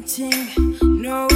getting no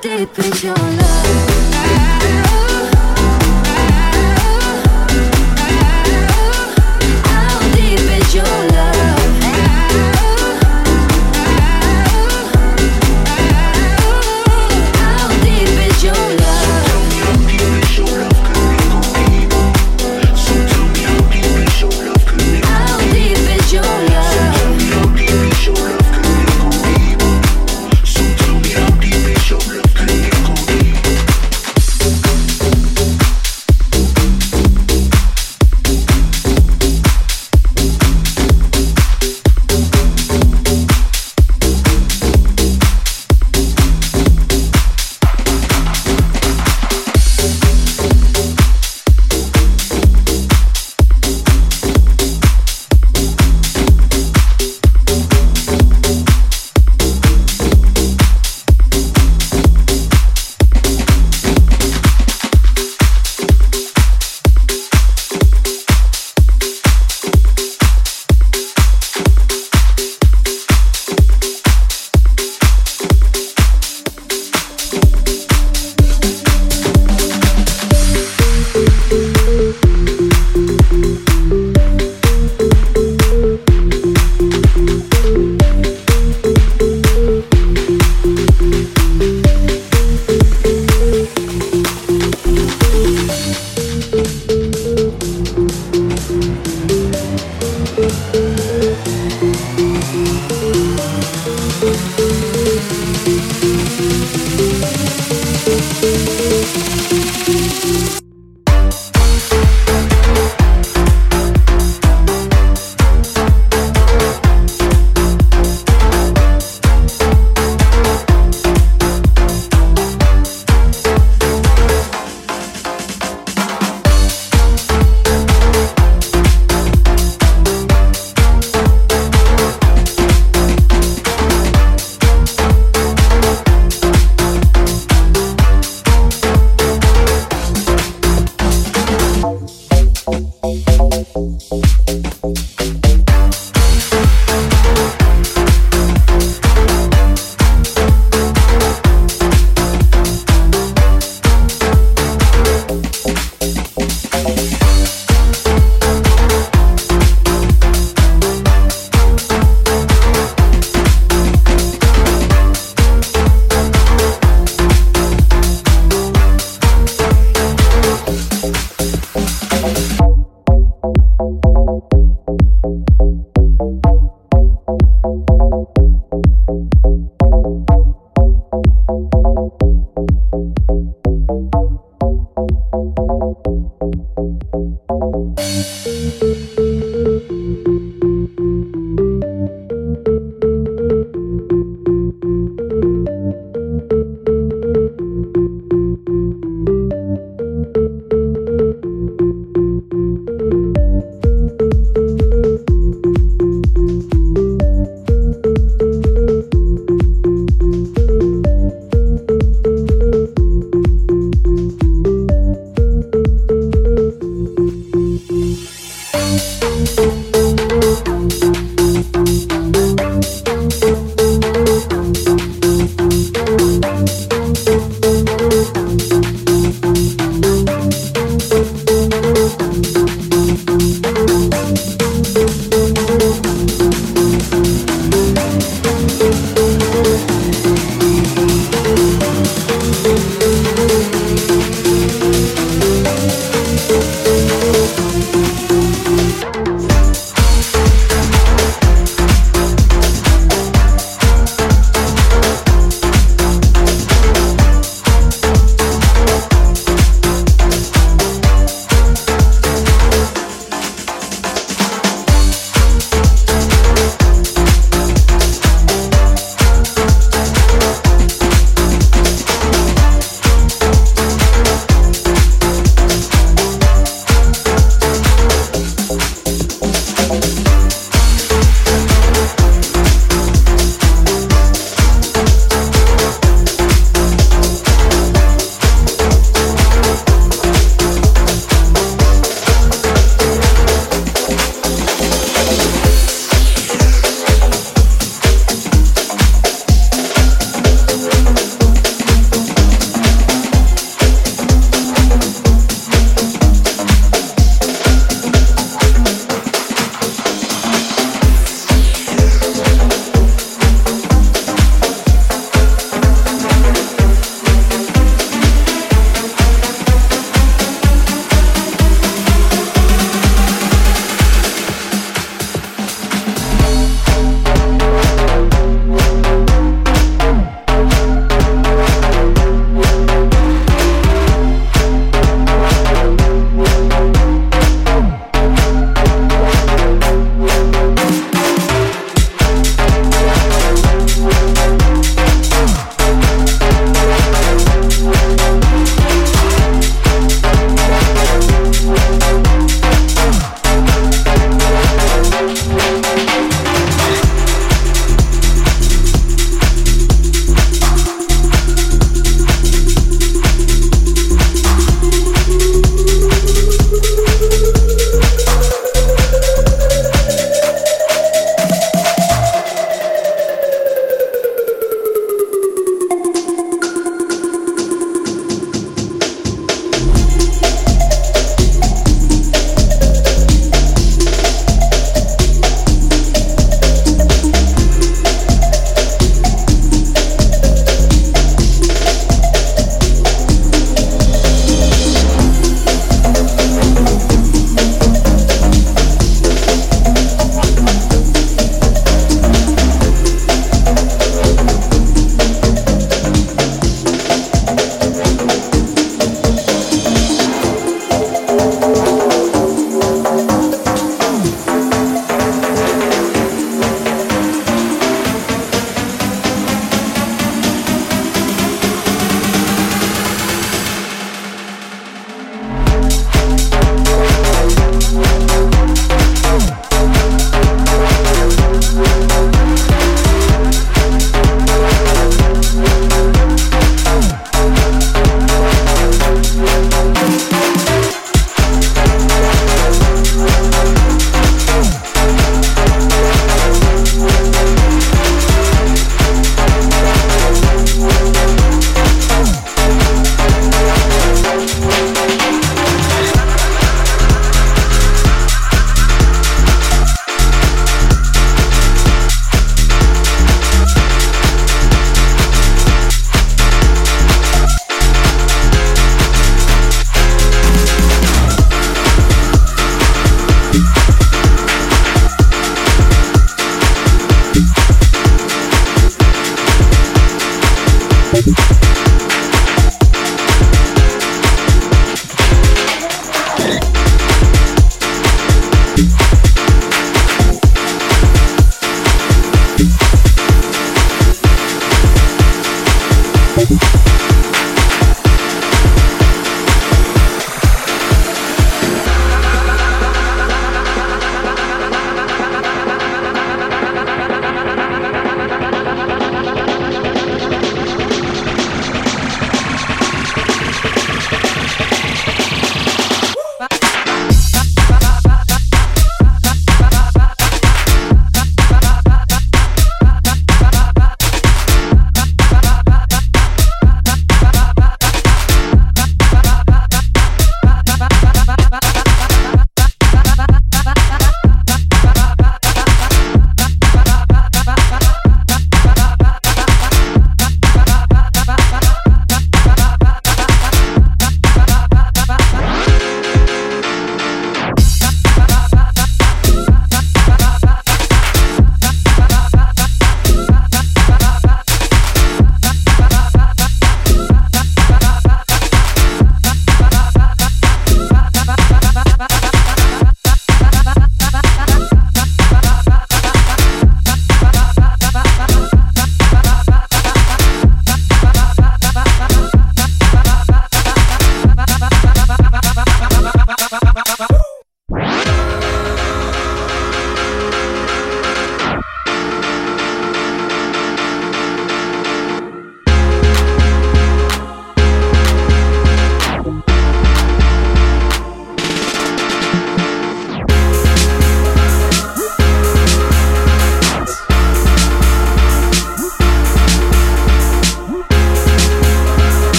deep is your love?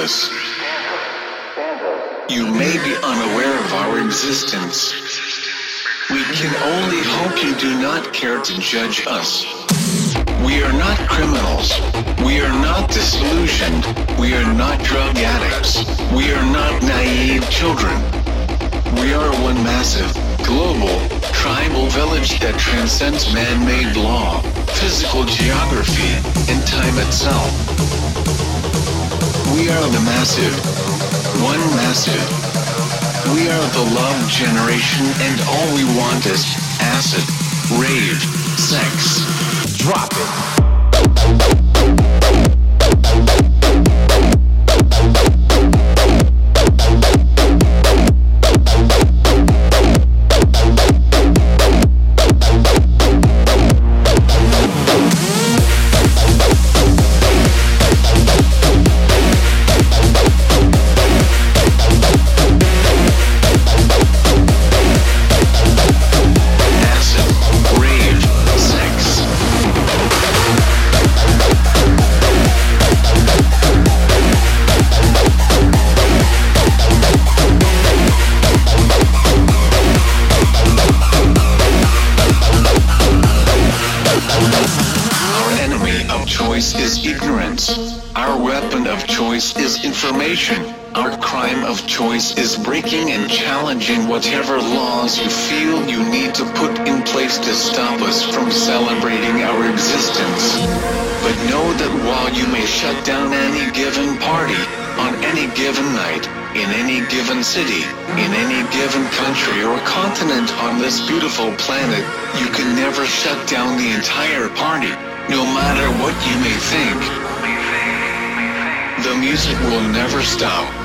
Us. You may be unaware of our existence. We can only hope you do not care to judge us. We are not criminals. We are not disillusioned. We are not drug addicts. We are not naive children. We are one massive, global, tribal village that transcends man-made law, physical geography, and time itself. We are the massive. One massive. We are the love generation and all we want is acid, rave, sex. Drop it. Whatever laws you feel you need to put in place to stop us from celebrating our existence. But know that while you may shut down any given party, on any given night, in any given city, in any given country or continent on this beautiful planet, you can never shut down the entire party, no matter what you may think. The music will never stop.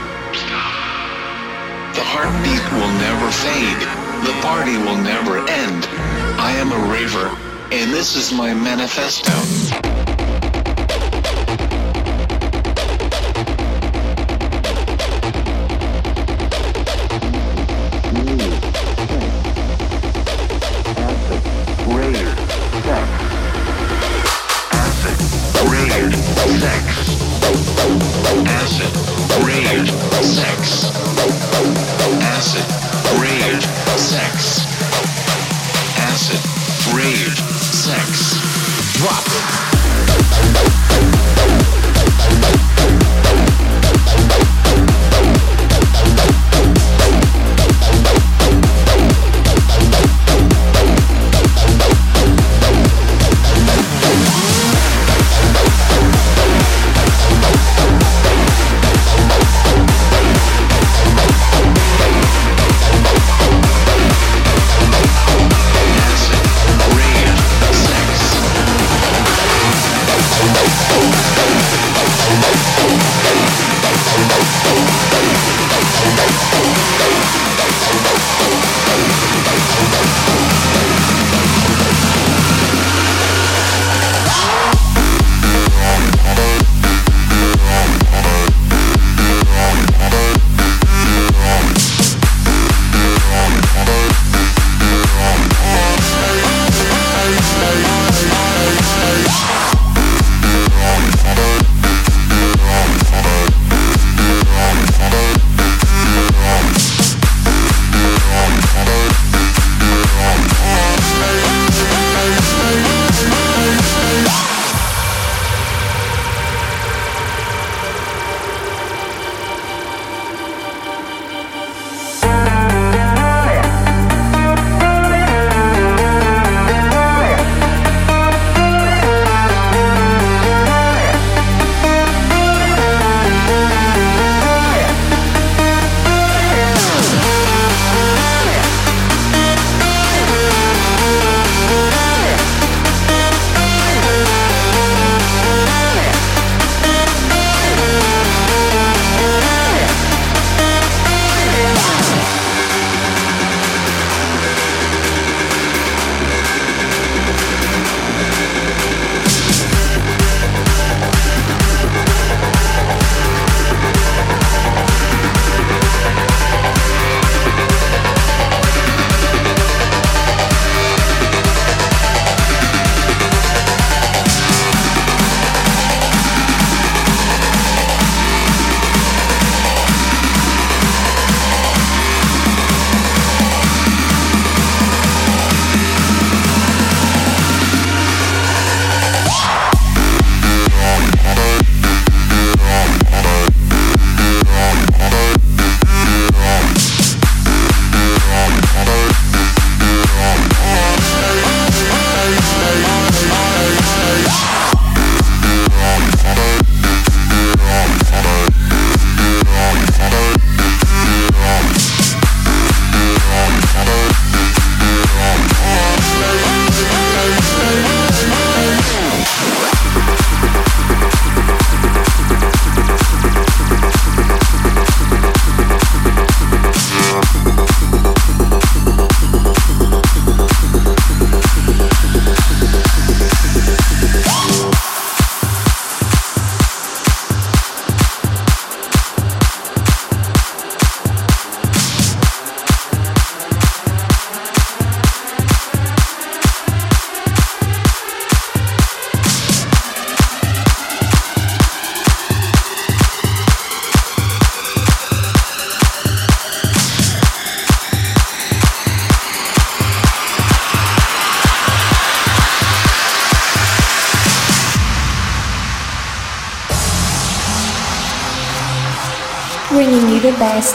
The heartbeat will never fade. The party will never end. I am a raver, and this is my manifesto.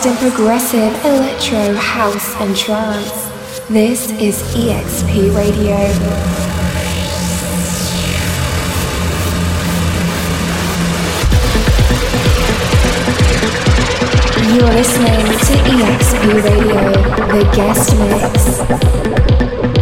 In progressive electro, house, and trance. This is EXP Radio. You're listening to EXP Radio, the guest mix.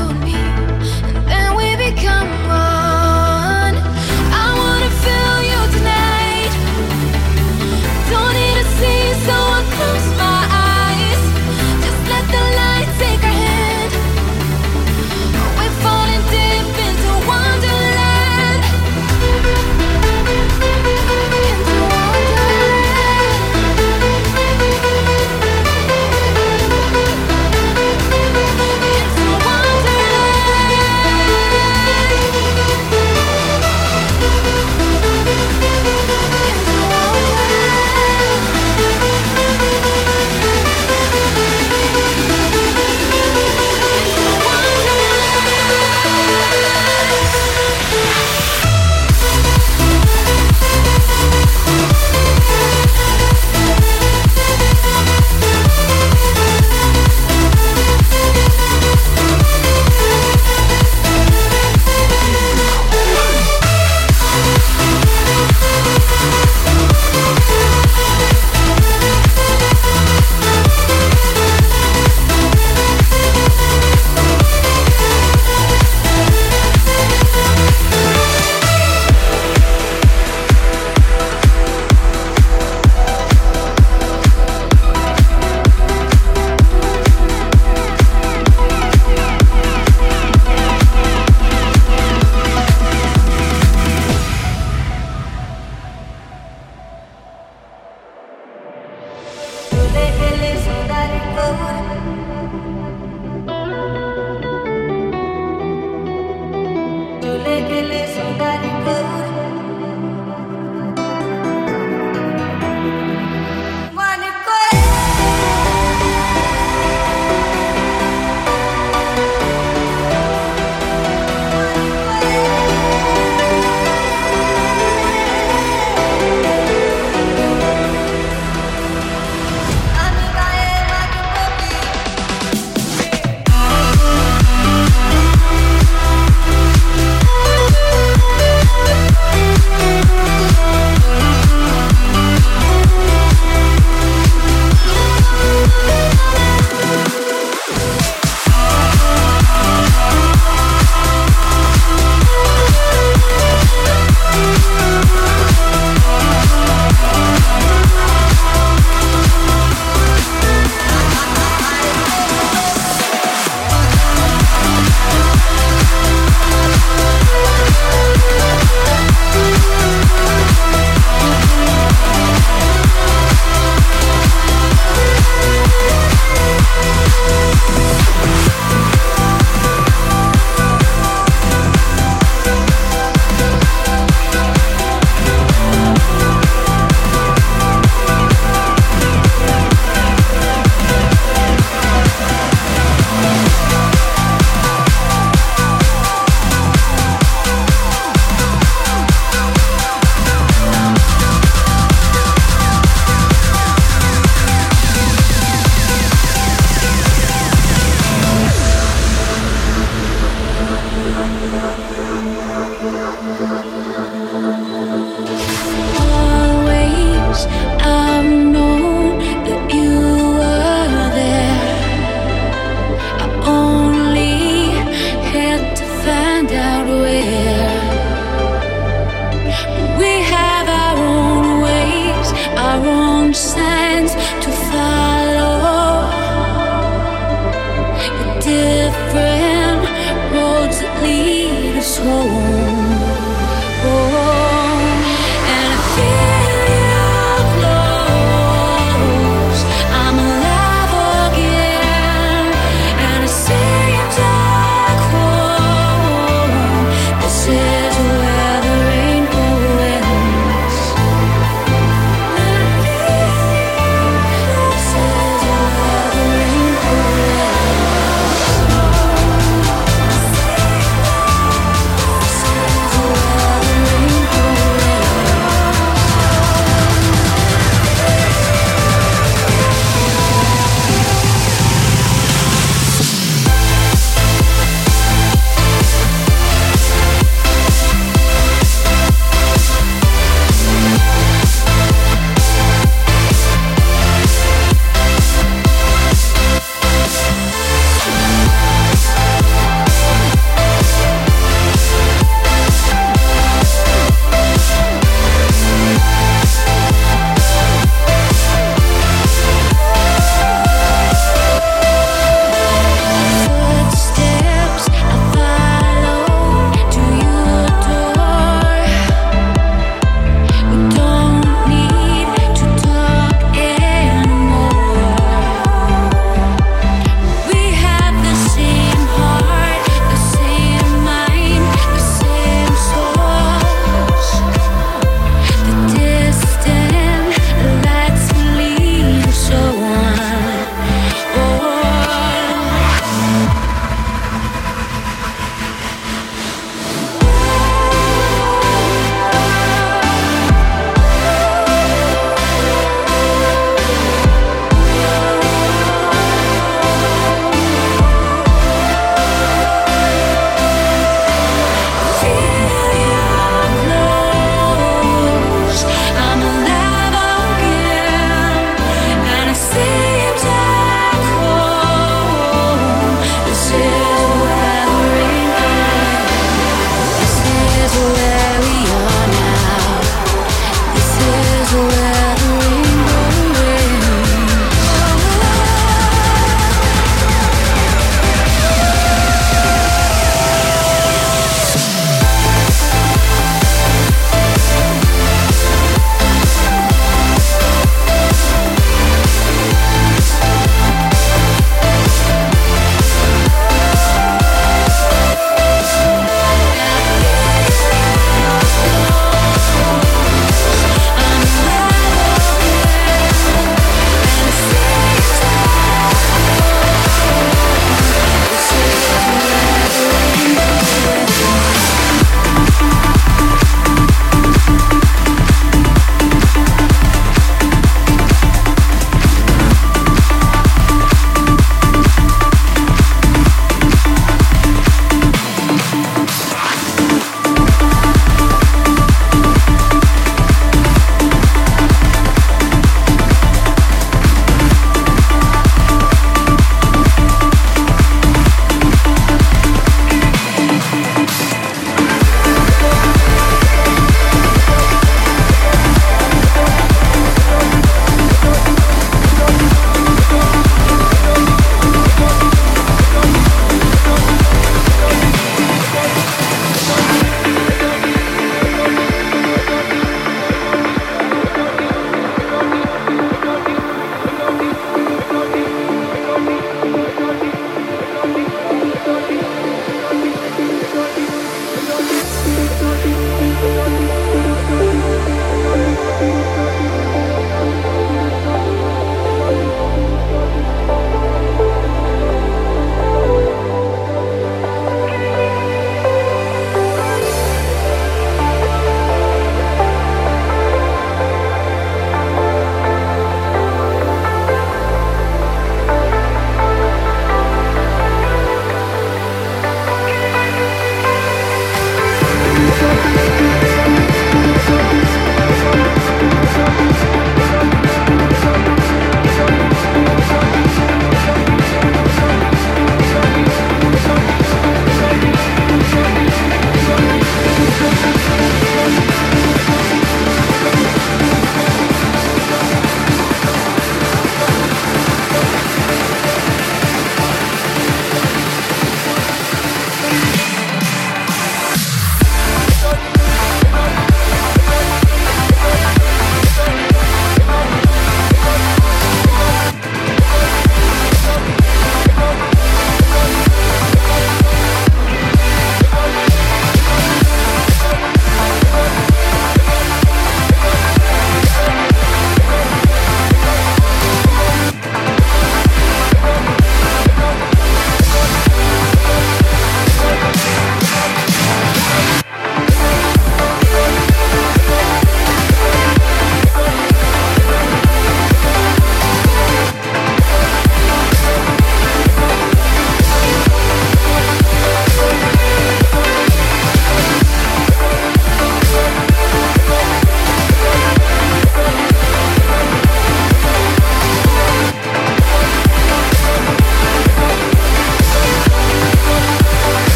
you and me.